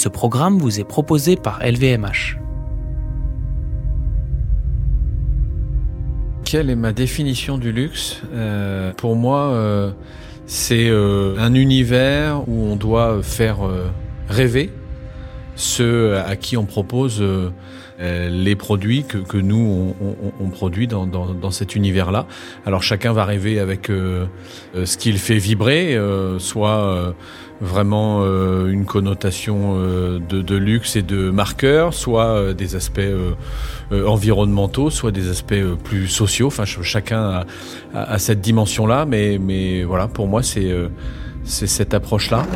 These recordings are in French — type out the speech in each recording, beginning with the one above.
Ce programme vous est proposé par LVMH. Quelle est ma définition du luxe? Euh, Pour moi, euh, c'est euh, un univers où on doit faire rêver ceux à qui on propose les produits que, que nous on, on- on produit dans, dans, dans cet univers-là. Alors chacun va rêver avec euh, euh, ce qu'il fait vibrer, euh, soit euh, vraiment euh, une connotation euh, de, de luxe et de marqueur, soit euh, des aspects euh, euh, environnementaux, soit des aspects euh, plus sociaux. Enfin, ch- chacun a, a- a cette dimension-là, mais, mais voilà, pour moi, c'est euh, c'est cette approche-là.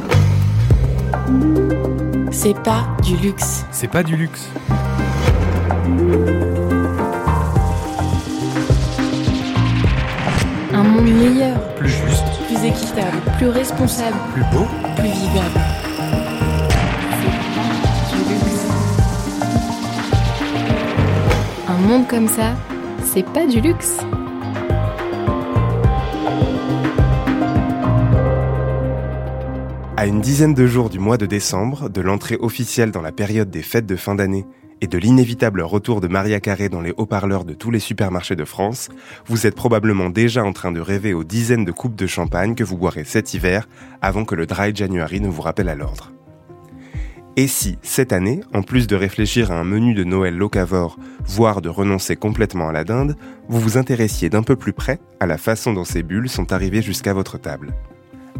C'est pas du luxe. C'est pas du luxe. Un monde meilleur, Plus juste, plus équitable, plus responsable, plus beau. plus vivable. C'est pas du luxe. Un monde comme ça, c'est pas du luxe. À une dizaine de jours du mois de décembre, de l'entrée officielle dans la période des fêtes de fin d'année et de l'inévitable retour de Maria Carré dans les haut-parleurs de tous les supermarchés de France, vous êtes probablement déjà en train de rêver aux dizaines de coupes de champagne que vous boirez cet hiver avant que le Dry January ne vous rappelle à l'ordre. Et si, cette année, en plus de réfléchir à un menu de Noël locavore, voire de renoncer complètement à la dinde, vous vous intéressiez d'un peu plus près à la façon dont ces bulles sont arrivées jusqu'à votre table?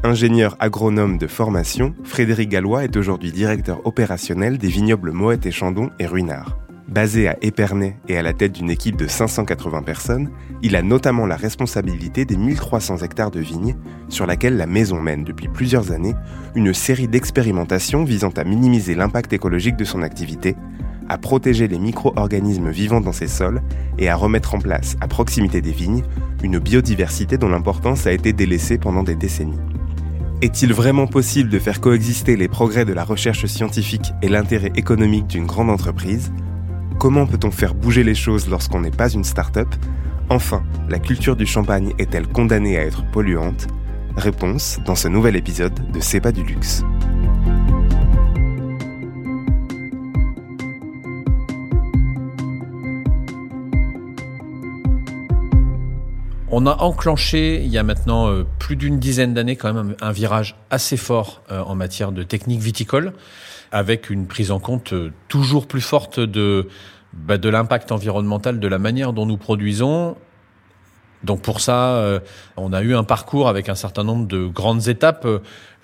Ingénieur agronome de formation, Frédéric Gallois est aujourd'hui directeur opérationnel des vignobles Moët et Chandon et Ruinard. Basé à Épernay et à la tête d'une équipe de 580 personnes, il a notamment la responsabilité des 1300 hectares de vignes sur laquelle la maison mène depuis plusieurs années une série d'expérimentations visant à minimiser l'impact écologique de son activité, à protéger les micro-organismes vivant dans ses sols et à remettre en place, à proximité des vignes, une biodiversité dont l'importance a été délaissée pendant des décennies. Est-il vraiment possible de faire coexister les progrès de la recherche scientifique et l'intérêt économique d'une grande entreprise? Comment peut-on faire bouger les choses lorsqu'on n'est pas une start-up? Enfin, la culture du champagne est-elle condamnée à être polluante? Réponse dans ce nouvel épisode de C'est pas du luxe. On a enclenché il y a maintenant euh, plus d'une dizaine d'années quand même un, virage assez fort euh, en matière de technique viticole, avec une prise en compte euh, toujours plus forte de, bah, de l'impact environnemental, de la manière dont nous produisons. Donc pour ça, on a eu un parcours avec un certain nombre de grandes étapes.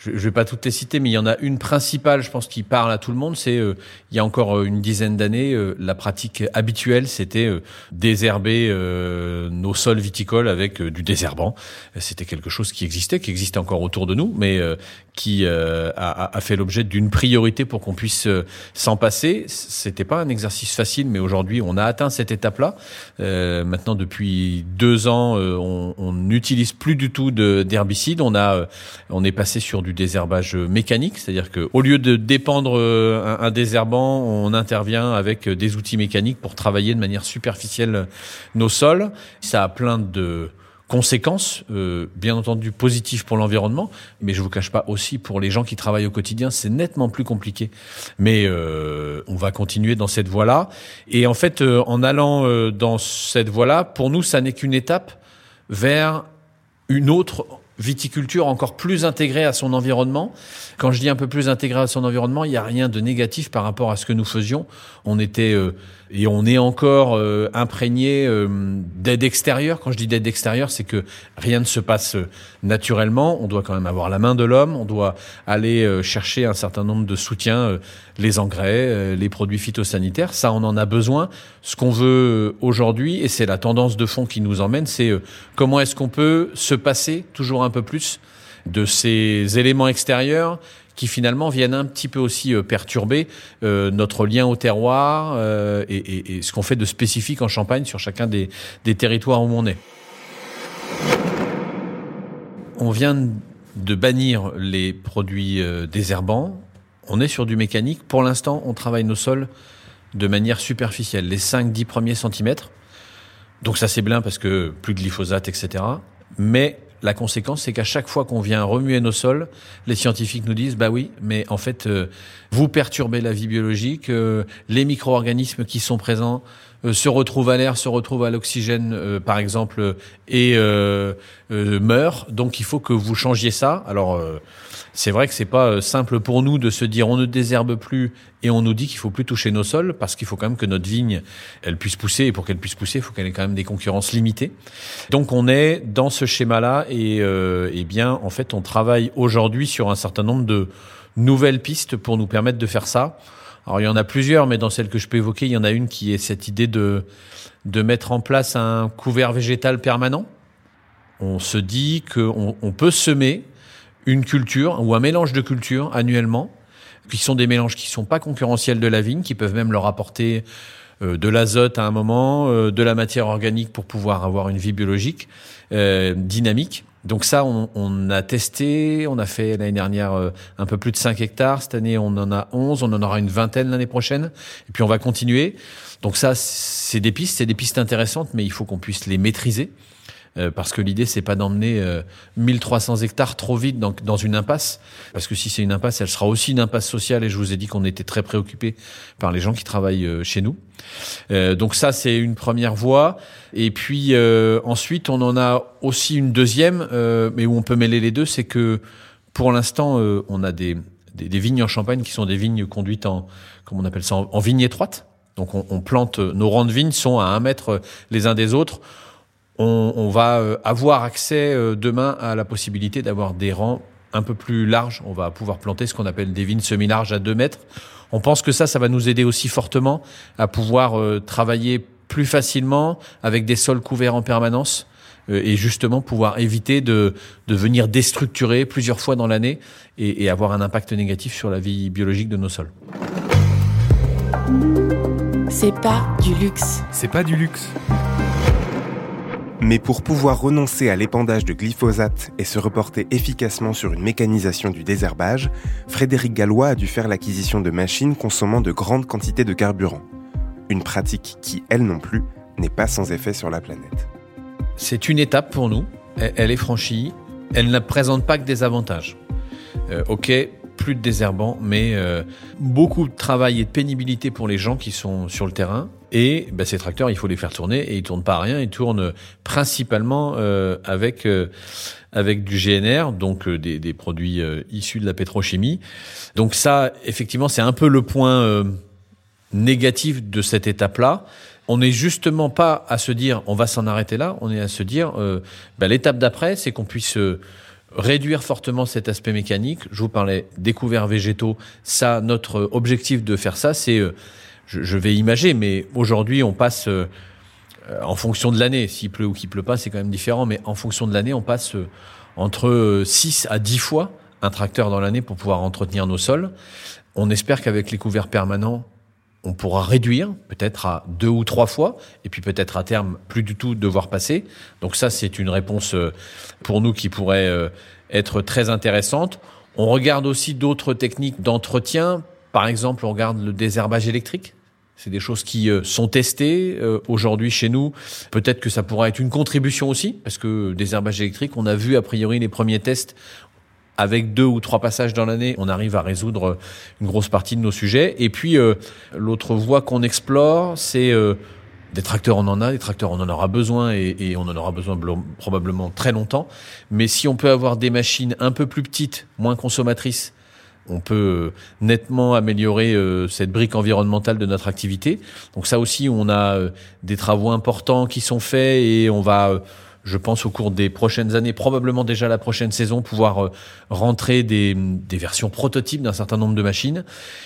Je ne vais pas toutes les citer, mais il y en a une principale, je pense, qui parle à tout le monde. C'est euh, il y a encore euh, une dizaine d'années, euh, la pratique habituelle, c'était euh, désherber euh, nos sols viticoles avec euh, du désherbant. C'était quelque chose qui existait, qui existe encore autour de nous, mais qui a, a fait l'objet d'une priorité pour qu'on puisse s'en passer. C'était pas un exercice facile, mais aujourd'hui, on a atteint cette étape-là. Maintenant, depuis deux ans, on n'utilise plus du tout de- d'herbicides. On a, on est passé sur du désherbage mécanique, c'est-à-dire que au lieu de dépendre euh, un, désherbant, on intervient avec des outils mécaniques pour travailler de manière superficielle nos sols. Ça a plein de conséquences, euh, bien entendu positives pour l'environnement, mais je vous cache pas aussi pour les gens qui travaillent au quotidien, c'est nettement plus compliqué. Mais euh, on va continuer dans cette voie-là. Et en fait, en allant dans cette voie-là, pour nous, ça n'est qu'une étape vers une autre viticulture encore plus intégrée à son environnement. Quand je dis un peu plus intégrée à son environnement, il n'y a rien de négatif par rapport à ce que nous faisions. On était euh, et on est encore euh, imprégné euh, d'aide extérieure. Quand je dis d'aide extérieure, c'est que rien ne se passe euh, naturellement. On doit quand même avoir la main de l'homme. On doit aller euh, chercher un certain nombre de soutiens, euh, les engrais, les produits phytosanitaires. Ça, on en a besoin. Ce qu'on veut aujourd'hui, et c'est la tendance de fond qui nous emmène, c'est comment est-ce qu'on peut se passer toujours un peu plus de ces éléments extérieurs qui finalement viennent un petit peu aussi euh, perturber euh, notre lien au terroir euh, et, ce qu'on fait de spécifique en Champagne sur chacun des, des territoires où on est. On vient de bannir les produits désherbants. On est sur du mécanique. Pour l'instant, on travaille nos sols de manière superficielle, les 5-10 premiers centimètres. Donc ça c'est bien parce que plus de glyphosate, etc. Mais La conséquence, c'est qu'à chaque fois qu'on vient remuer nos sols, les scientifiques nous disent, bah oui, mais en fait, euh, vous perturbez la vie biologique, euh, les micro-organismes qui sont présents se retrouvent à l'air, se retrouvent à l'oxygène, par exemple, et meurent. Donc, il faut que vous changiez ça. Alors, c'est vrai que c'est pas simple pour nous de se dire on ne désherbe plus et on nous dit qu'il faut plus toucher nos sols parce qu'il faut quand même que notre vigne elle puisse pousser et pour qu'elle puisse pousser, il faut qu'elle ait quand même des concurrences limitées. Donc on est dans ce schéma-là et, euh, eh bien en fait on travaille aujourd'hui sur un certain nombre de nouvelles pistes pour nous permettre de faire ça. Alors il y en a plusieurs, mais dans celles que je peux évoquer, il y en a une qui est cette idée de de mettre en place un couvert végétal permanent. On se dit qu'on on peut semer une culture ou un mélange de cultures annuellement, qui sont des mélanges qui sont pas concurrentiels de la vigne, qui peuvent même leur apporter euh, de l'azote à un moment, euh, de la matière organique pour pouvoir avoir une vie biologique euh, dynamique. Donc ça, on, on, a testé, on a fait l'année dernière un peu plus de 5 hectares, cette année on en a 11, on en aura une vingtaine l'année prochaine, et puis on va continuer. Donc ça, c'est des pistes, c'est des pistes intéressantes, mais il faut qu'on puisse les maîtriser. Euh, parce que l'idée c'est pas d'emmener 1300 euh, hectares trop vite dans, dans une impasse, parce que si c'est une impasse, elle sera aussi une impasse sociale. Et je vous ai dit qu'on était très préoccupé par les gens qui travaillent euh, chez nous. donc ça c'est une première voie. Et puis ensuite on en a aussi une deuxième, mais où on peut mêler les deux, c'est que pour l'instant on a des, des, vignes en Champagne qui sont des vignes conduites en, comment on appelle ça, en, vigne étroite. Donc on, on plante, nos rangs de vignes sont à un mètre les uns des autres on, va euh, avoir accès euh, demain à la possibilité d'avoir des rangs un peu plus larges. On va pouvoir planter ce qu'on appelle des vignes semi-larges à 2 mètres. On pense que ça, ça va nous aider aussi fortement à pouvoir euh, travailler plus facilement avec des sols couverts en permanence et justement pouvoir éviter de, de venir déstructurer plusieurs fois dans l'année et, et avoir un impact négatif sur la vie biologique de nos sols. C'est pas du luxe. C'est pas du luxe. Mais pour pouvoir renoncer à l'épandage de glyphosate et se reporter efficacement sur une mécanisation du désherbage, Frédéric Gallois a dû faire l'acquisition de machines consommant de grandes quantités de carburant. Une pratique qui, elle non plus, n'est pas sans effet sur la planète. C'est une étape pour nous, elle est franchie, elle ne présente pas que des avantages. Euh, ok, plus de désherbants, mais euh, beaucoup de travail et de pénibilité pour les gens qui sont sur le terrain. Et ben, ces tracteurs, il faut les faire tourner et ils tournent pas à rien. Ils tournent principalement euh, avec euh, avec du GNR, donc des, des, produits issus de la pétrochimie. Donc ça, effectivement, c'est un peu le point négatif de cette étape-là. On n'est justement pas à se dire on va s'en arrêter là. On est à se dire ben, l'étape d'après, c'est qu'on puisse réduire fortement cet aspect mécanique. Je vous parlais des couverts végétaux. Ça, notre objectif de faire ça, c'est, euh, je, vais imager, mais aujourd'hui, on passe euh, en fonction de l'année. S'il pleut ou qu'il pleut pas, c'est quand même différent. Mais en fonction de l'année, on passe euh, entre 6 à 10 fois un tracteur dans l'année pour pouvoir entretenir nos sols. On espère qu'avec les couverts permanents, on pourra réduire peut-être à deux ou trois fois, et puis peut-être à terme plus du tout devoir passer. Donc ça, c'est une réponse euh, pour nous qui pourrait euh, être très intéressante. On regarde aussi d'autres techniques d'entretien. Par exemple, on regarde le désherbage électrique. C'est des choses qui euh, sont testées aujourd'hui chez nous. Peut-être que ça pourra être une contribution aussi, parce que désherbage électrique, on a vu a priori les premiers tests avec deux ou trois passages dans l'année, on arrive à résoudre une grosse partie de nos sujets. Et puis, euh, l'autre voie qu'on explore, c'est euh, des tracteurs, on en a, des tracteurs, on en aura besoin et, on en aura besoin probablement très longtemps. Mais si on peut avoir des machines un peu plus petites, moins consommatrices, on peut nettement améliorer euh, cette brique environnementale de notre activité. Donc ça aussi, on a des travaux importants qui sont faits et on va je pense au cours des prochaines années, probablement déjà la prochaine saison, pouvoir euh, rentrer des, des, versions prototypes d'un certain nombre de machines.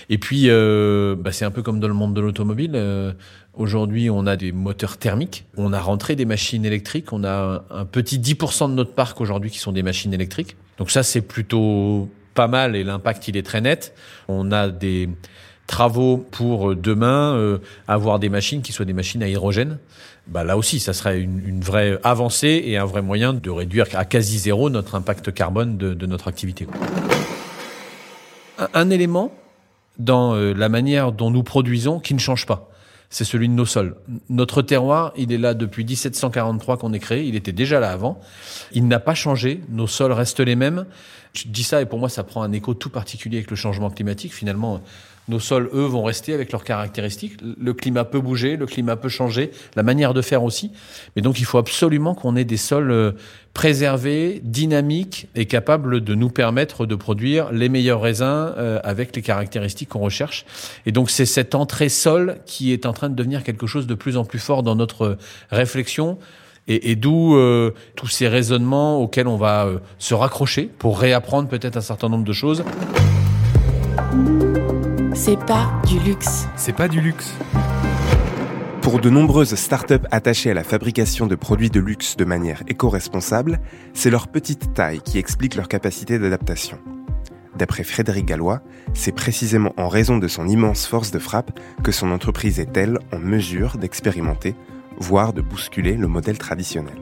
Et puis, euh, bah, c'est un peu comme dans le monde de l'automobile. Euh, aujourd'hui, on a des moteurs thermiques, on a rentré des machines électriques, on a un, petit 10% de notre parc aujourd'hui qui sont des machines électriques. Donc ça, c'est plutôt pas mal et l'impact, il est très net. On a des travaux pour demain avoir des machines qui soient des machines à hydrogène bah là aussi, ça serait une, vraie avancée et un vrai moyen de réduire à quasi zéro notre impact carbone de, notre activité. Un, élément dans euh, la manière dont nous produisons qui ne change pas, c'est celui de nos sols. Notre terroir, il est là depuis 1743 qu'on est créé, il était déjà là avant. Il n'a pas changé, nos sols restent les mêmes. Je dis ça et pour moi ça prend un écho tout particulier avec le changement climatique. Finalement, nos sols, eux, vont rester avec leurs caractéristiques. Le climat peut bouger, le climat peut changer, la manière de faire aussi. Mais donc, il faut absolument qu'on ait des sols euh, préservés, dynamiques et capables de nous permettre de produire les meilleurs raisins euh, avec les caractéristiques qu'on recherche. Et donc, c'est cette entrée sol qui est en train de devenir quelque chose de plus en plus fort dans notre réflexion. Et, et d'où euh, tous ces raisonnements auxquels on va se raccrocher pour réapprendre peut-être un certain nombre de choses. C'est pas du luxe. C'est pas du luxe. Pour de nombreuses startups attachées à la fabrication de produits de luxe de manière éco-responsable, c'est leur petite taille qui explique leur capacité d'adaptation. D'après Frédéric Gallois, c'est précisément en raison de son immense force de frappe que son entreprise est, elle, en mesure d'expérimenter, voire de bousculer le modèle traditionnel.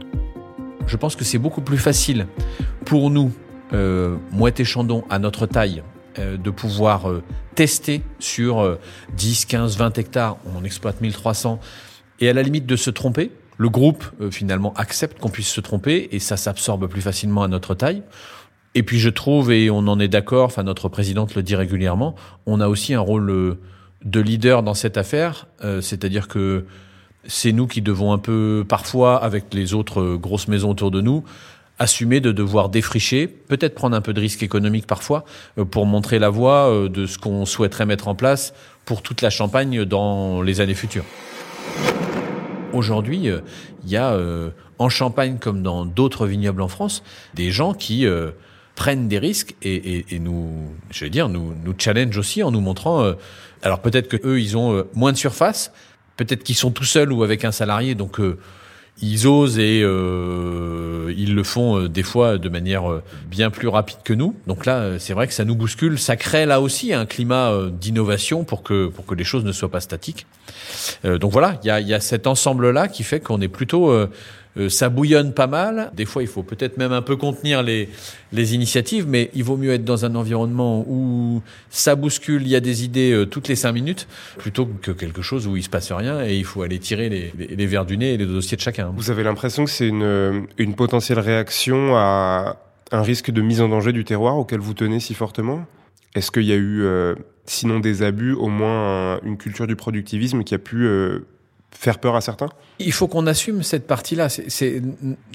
Je pense que c'est beaucoup plus facile pour nous, euh, Mouette et Chandon, à notre taille, euh, de pouvoir euh, tester sur 10, 15, 20 hectares, on en exploite 1300, et à la limite de se tromper. Le groupe euh, finalement accepte qu'on puisse se tromper et ça s'absorbe plus facilement à notre taille. Et puis je trouve, et on en est d'accord, enfin notre présidente le dit régulièrement, on a aussi un rôle de leader dans cette affaire, c'est-à-dire que c'est nous qui devons un peu, parfois, avec les autres grosses maisons autour de nous, assumer de devoir défricher, peut-être prendre un peu de risque économique parfois, euh, pour montrer la voie euh, de ce qu'on souhaiterait mettre en place pour toute la Champagne dans les années futures. Aujourd'hui, euh, il y a en Champagne comme dans d'autres vignobles en France des gens qui prennent des risques et, nous, je veux dire, nous, nous challenge aussi en nous montrant. alors peut-être que eux, ils ont moins de surface, peut-être qu'ils sont tout seuls ou avec un salarié, donc ils osent et euh, ils le font euh, des fois de manière euh, bien plus rapide que nous. Donc là, c'est vrai que ça nous bouscule, ça crée là aussi un climat d'innovation pour que pour que les choses ne soient pas statiques. donc voilà, il y a, y a cet ensemble là qui fait qu'on est plutôt euh, ça bouillonne pas mal. Des fois, il faut peut-être même un peu contenir les, les initiatives, mais il vaut mieux être dans un environnement où ça bouscule, il y a des idées euh, toutes les cinq minutes, plutôt que quelque chose où il se passe rien et il faut aller tirer les, les, verres du nez et les dossiers de chacun. Vous avez l'impression que c'est une, une potentielle réaction à un risque de mise en danger du terroir auquel vous tenez si fortement? Est-ce qu'il y a eu, euh, sinon des abus, au moins une culture du productivisme qui a pu faire peur à certains? Il faut qu'on assume cette partie-là. C'est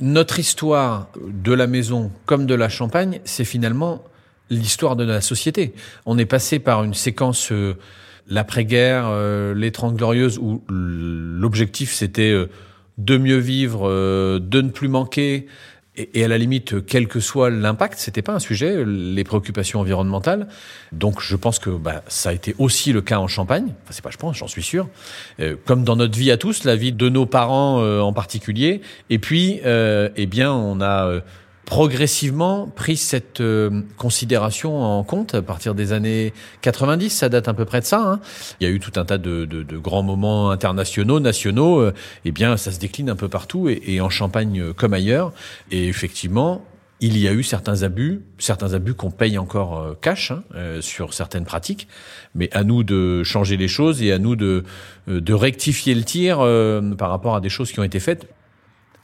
notre histoire de la maison comme de la Champagne, c'est finalement l'histoire de la société. On est passé par une séquence euh, l'après-guerre, euh, les Trente Glorieuses, où l'objectif c'était euh, de mieux vivre, de ne plus manquer, et, à la limite, quel que soit l'impact, c'était pas un sujet, les préoccupations environnementales. Donc, je pense que bah, ça a été aussi le cas en Champagne. Enfin, c'est pas, je pense, j'en suis sûr. Euh, comme dans notre vie à tous, la vie de nos parents euh, en particulier. Et puis, euh, eh bien, on a progressivement pris cette euh, considération en compte à partir des années 90. Ça date à peu près de ça. Hein. Il y a eu tout un tas de, de, de grands moments internationaux, nationaux. Euh, eh bien, ça se décline un peu partout et, et en Champagne euh, comme ailleurs. Et effectivement, il y a eu certains abus, certains abus qu'on paye encore cash hein, sur certaines pratiques, mais à nous de changer les choses et à nous de, de rectifier le tir par rapport à des choses qui ont été faites.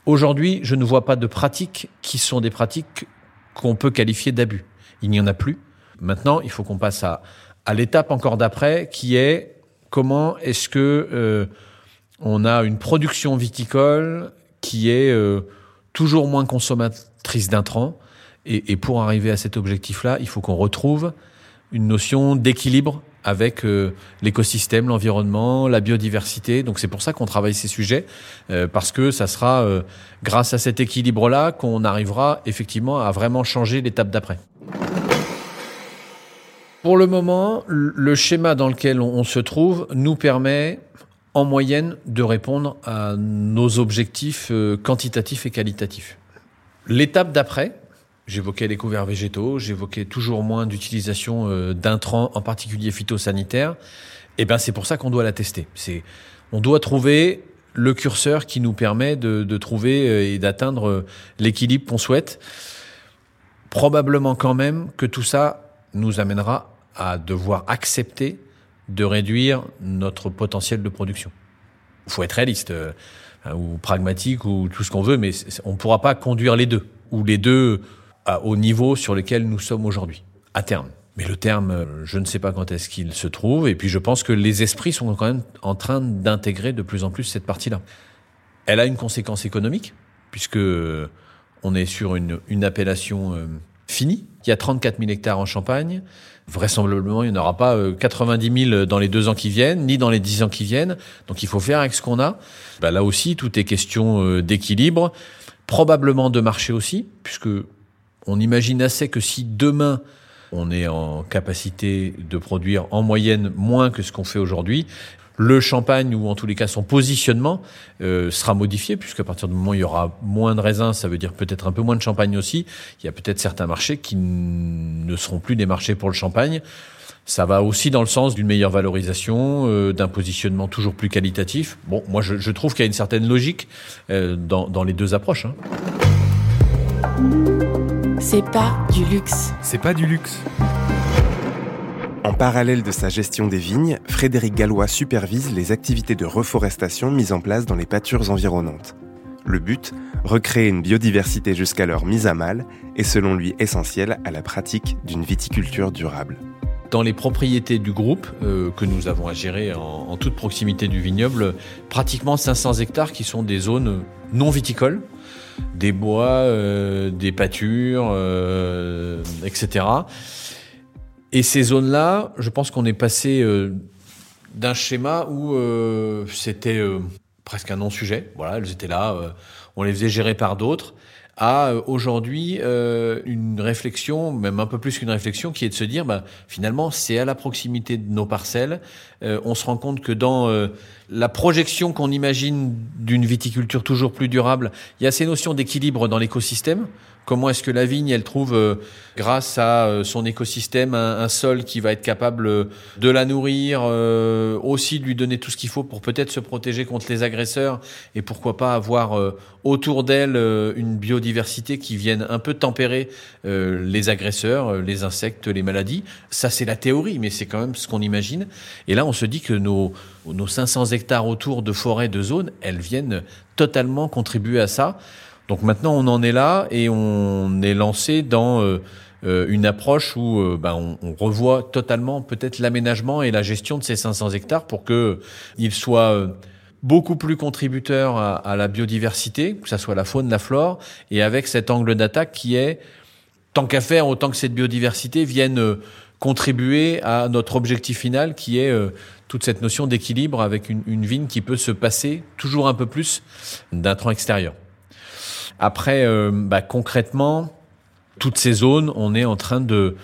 Aujourd'hui, je ne vois pas de pratiques qui sont des pratiques qu'on peut qualifier d'abus. Il n'y en a plus. Maintenant, il faut qu'on passe à, à l'étape encore d'après, qui est comment est-ce que euh, on a une production viticole qui est euh, toujours moins consommatrice d'intrants. Et, et pour arriver à cet objectif-là, il faut qu'on retrouve une notion d'équilibre avec euh, l'écosystème, l'environnement, la biodiversité. Donc c'est pour ça qu'on travaille ces sujets, euh, parce que ça sera euh, grâce à cet équilibre-là qu'on arrivera effectivement à vraiment changer l'étape d'après. Pour le moment, le schéma dans lequel on se trouve nous permet en moyenne de répondre à nos objectifs quantitatifs et qualitatifs. L'étape d'après, J'évoquais les couverts végétaux, j'évoquais toujours moins d'utilisation euh, d'intrants, en particulier phytosanitaires. Et eh ben c'est pour ça qu'on doit la tester. C'est, on doit trouver le curseur qui nous permet de, de trouver euh, et d'atteindre euh, l'équilibre qu'on souhaite. Probablement quand même que tout ça nous amènera à devoir accepter de réduire notre potentiel de production. Il faut être réaliste euh, ou pragmatique ou tout ce qu'on veut, mais on ne pourra pas conduire les deux ou les deux au niveau sur lequel nous sommes aujourd'hui, à terme. Mais le terme, euh, je ne sais pas quand est-ce qu'il se trouve, et puis je pense que les esprits sont quand même en train d'intégrer de plus en plus cette partie-là. Elle a une conséquence économique, puisque on est sur une, une appellation euh, finie. Il y a 34 000 hectares en Champagne. Vraisemblablement, il n'y en aura pas 90 euh, 000 dans les deux ans qui viennent, ni dans les dix ans qui viennent. Donc il faut faire avec ce qu'on a. Bah, là aussi, tout est question d'équilibre, probablement de marché aussi, puisque on imagine assez que si demain on est en capacité de produire en moyenne moins que ce qu'on fait aujourd'hui. Le champagne, ou en tous les cas son positionnement, euh, sera modifié, puisqu'à partir du moment où il y aura moins de raisins, ça veut dire peut-être un peu moins de champagne aussi. Il y a peut-être certains marchés qui ne seront plus des marchés pour le champagne. Ça va aussi dans le sens d'une meilleure valorisation, euh, d'un positionnement toujours plus qualitatif. Bon, moi je, trouve qu'il y a une certaine logique euh, dans, les deux approches. Hein. C'est pas du luxe. C'est pas du luxe. En parallèle de sa gestion des vignes, Frédéric Gallois supervise les activités de reforestation mises en place dans les pâtures environnantes. Le but, recréer une biodiversité jusqu'alors mise à mal et selon lui essentielle à la pratique d'une viticulture durable. Dans les propriétés du groupe euh, que nous avons à gérer en, en, toute proximité du vignoble, pratiquement 500 hectares qui sont des zones non viticoles, des bois, euh, des pâtures, euh, etc. Et ces zones-là, je pense qu'on est passé euh, d'un schéma où c'était presque un non-sujet. Voilà, elles étaient là, on les faisait gérer par d'autres à aujourd'hui une réflexion, même un peu plus qu'une réflexion, qui est de se dire, bah, finalement, c'est à la proximité de nos parcelles. On se rend compte que dans la projection qu'on imagine d'une viticulture toujours plus durable, il y a ces notions d'équilibre dans l'écosystème. Comment est-ce que la vigne, elle trouve, euh, grâce à euh, son écosystème, un, sol qui va être capable euh, de la nourrir, aussi de lui donner tout ce qu'il faut pour peut-être se protéger contre les agresseurs et pourquoi pas avoir autour d'elle une biodiversité qui vienne un peu tempérer les agresseurs, les insectes, les maladies. Ça, c'est la théorie, mais c'est quand même ce qu'on imagine. Et là, on se dit que nos, nos 500 hectares autour de forêts, de zones, elles viennent totalement contribuer à ça. Donc maintenant, on en est là et on est lancé dans euh, euh, une approche où euh, ben, on, revoit totalement peut-être l'aménagement et la gestion de ces 500 hectares pour que ils soient beaucoup plus contributeurs à, la biodiversité, que ce soit la faune, la flore, et avec cet angle d'attaque qui est tant qu'à faire, autant que cette biodiversité vienne contribuer à notre objectif final qui est toute cette notion d'équilibre avec une, une vigne qui peut se passer toujours un peu plus d'un tronc extérieur. Après, euh, bah, concrètement, toutes ces zones, on est en train de,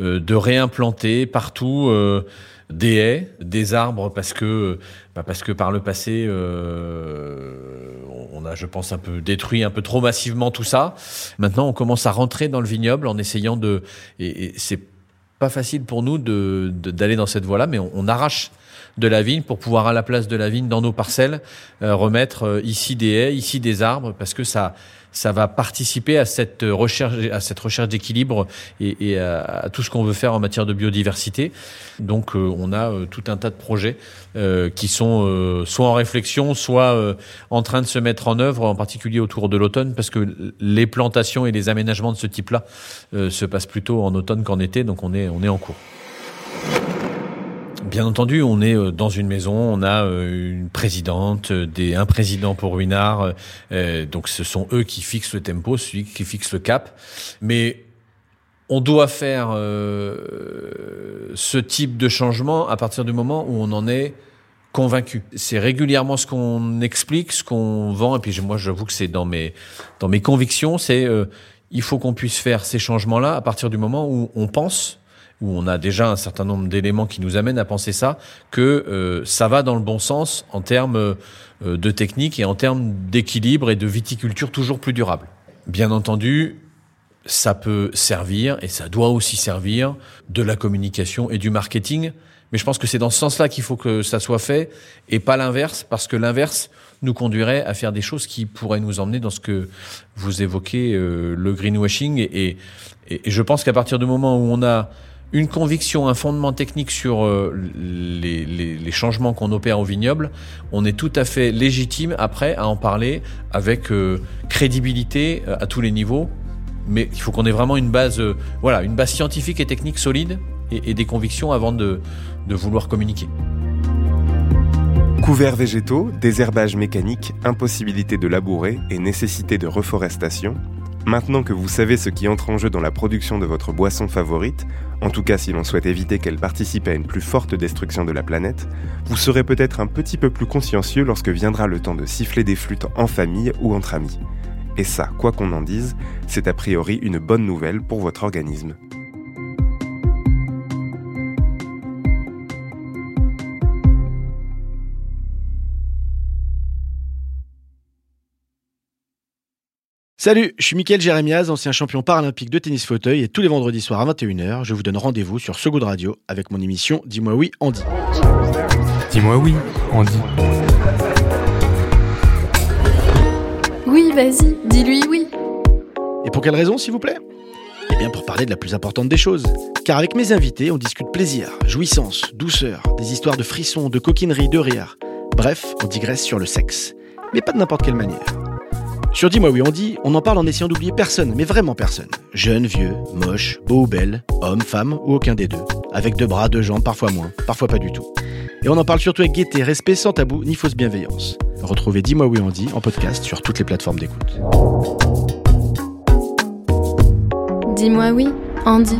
euh, de réimplanter partout euh, des haies, des arbres, parce que, bah, parce que par le passé, on a, je pense, un peu détruit un peu trop massivement tout ça. Maintenant, on commence à rentrer dans le vignoble en essayant de... Et c'est pas facile pour nous de, d'aller dans cette voie-là, mais on, arrache de la vigne pour pouvoir à la place de la vigne dans nos parcelles remettre ici des haies, ici des arbres, parce que ça ça va participer à cette recherche, à cette recherche d'équilibre et, à, tout ce qu'on veut faire en matière de biodiversité. Donc, euh, on a euh, tout un tas de projets euh, qui sont soit en réflexion, soit en train de se mettre en œuvre, en particulier autour de l'automne, parce que les plantations et les aménagements de ce type-là se passent plutôt en automne qu'en été. Donc, on est on est en cours. Bien entendu, on est euh, dans une maison, on a euh, une présidente, euh, des, un président pour Ruinard, donc ce sont eux qui fixent le tempo, celui qui fixe le cap. Mais on doit faire ce type de changement à partir du moment où on en est convaincu. C'est régulièrement ce qu'on explique, ce qu'on vend, et puis moi j'avoue que c'est dans mes dans mes convictions, c'est il faut qu'on puisse faire ces changements-là à partir du moment où on pense où on a déjà un certain nombre d'éléments qui nous amènent à penser ça, que euh, ça va dans le bon sens en termes euh, de technique et en termes d'équilibre et de viticulture toujours plus durable. Bien entendu, ça peut servir et ça doit aussi servir de la communication et du marketing, mais je pense que c'est dans ce sens-là qu'il faut que ça soit fait et pas l'inverse, parce que l'inverse nous conduirait à faire des choses qui pourraient nous emmener dans ce que vous évoquez, euh, le greenwashing. Et, et, et je pense qu'à partir du moment où on a une conviction, un fondement technique sur euh, les, changements qu'on opère au vignoble, on est tout à fait légitime après à en parler avec euh, crédibilité euh, à tous les niveaux. Mais il faut qu'on ait vraiment une base, voilà, une base scientifique et technique solide et, des convictions avant de, de vouloir communiquer. Couverts végétaux, désherbage mécanique, impossibilité de labourer et nécessité de reforestation, Maintenant que vous savez ce qui entre en jeu dans la production de votre boisson favorite, en tout cas si l'on souhaite éviter qu'elle participe à une plus forte destruction de la planète, vous serez peut-être un petit peu plus consciencieux lorsque viendra le temps de siffler des flûtes en famille ou entre amis. Et ça, quoi qu'on en dise, c'est a priori une bonne nouvelle pour votre organisme. Salut, je suis Mickaël Jérémiaz, ancien champion paralympique de tennis fauteuil et tous les vendredis soirs à 21h, je vous donne rendez-vous sur So Good Radio avec mon émission Dis-moi oui, Andy. Dis-moi oui, Andy. Oui, vas-y, dis-lui oui. Et pour quelle raison, s'il vous plaît? Eh bien pour parler de la plus importante des choses. Car avec mes invités, on discute plaisir, jouissance, douceur, des histoires de frissons, de coquinerie, de rire. Bref, on digresse sur le sexe. Mais pas de n'importe quelle manière. Sur Dis-moi oui on dit, on en parle en essayant d'oublier personne, mais vraiment personne. Jeune, vieux, moche, beau ou belle, homme, femme ou aucun des deux. Avec deux bras, deux jambes, parfois moins, parfois pas du tout. Et on en parle surtout avec gaieté, respect, sans tabou, ni fausse bienveillance. Retrouvez Dis-moi oui on dit en podcast sur toutes les plateformes d'écoute. Dis-moi oui, Andy.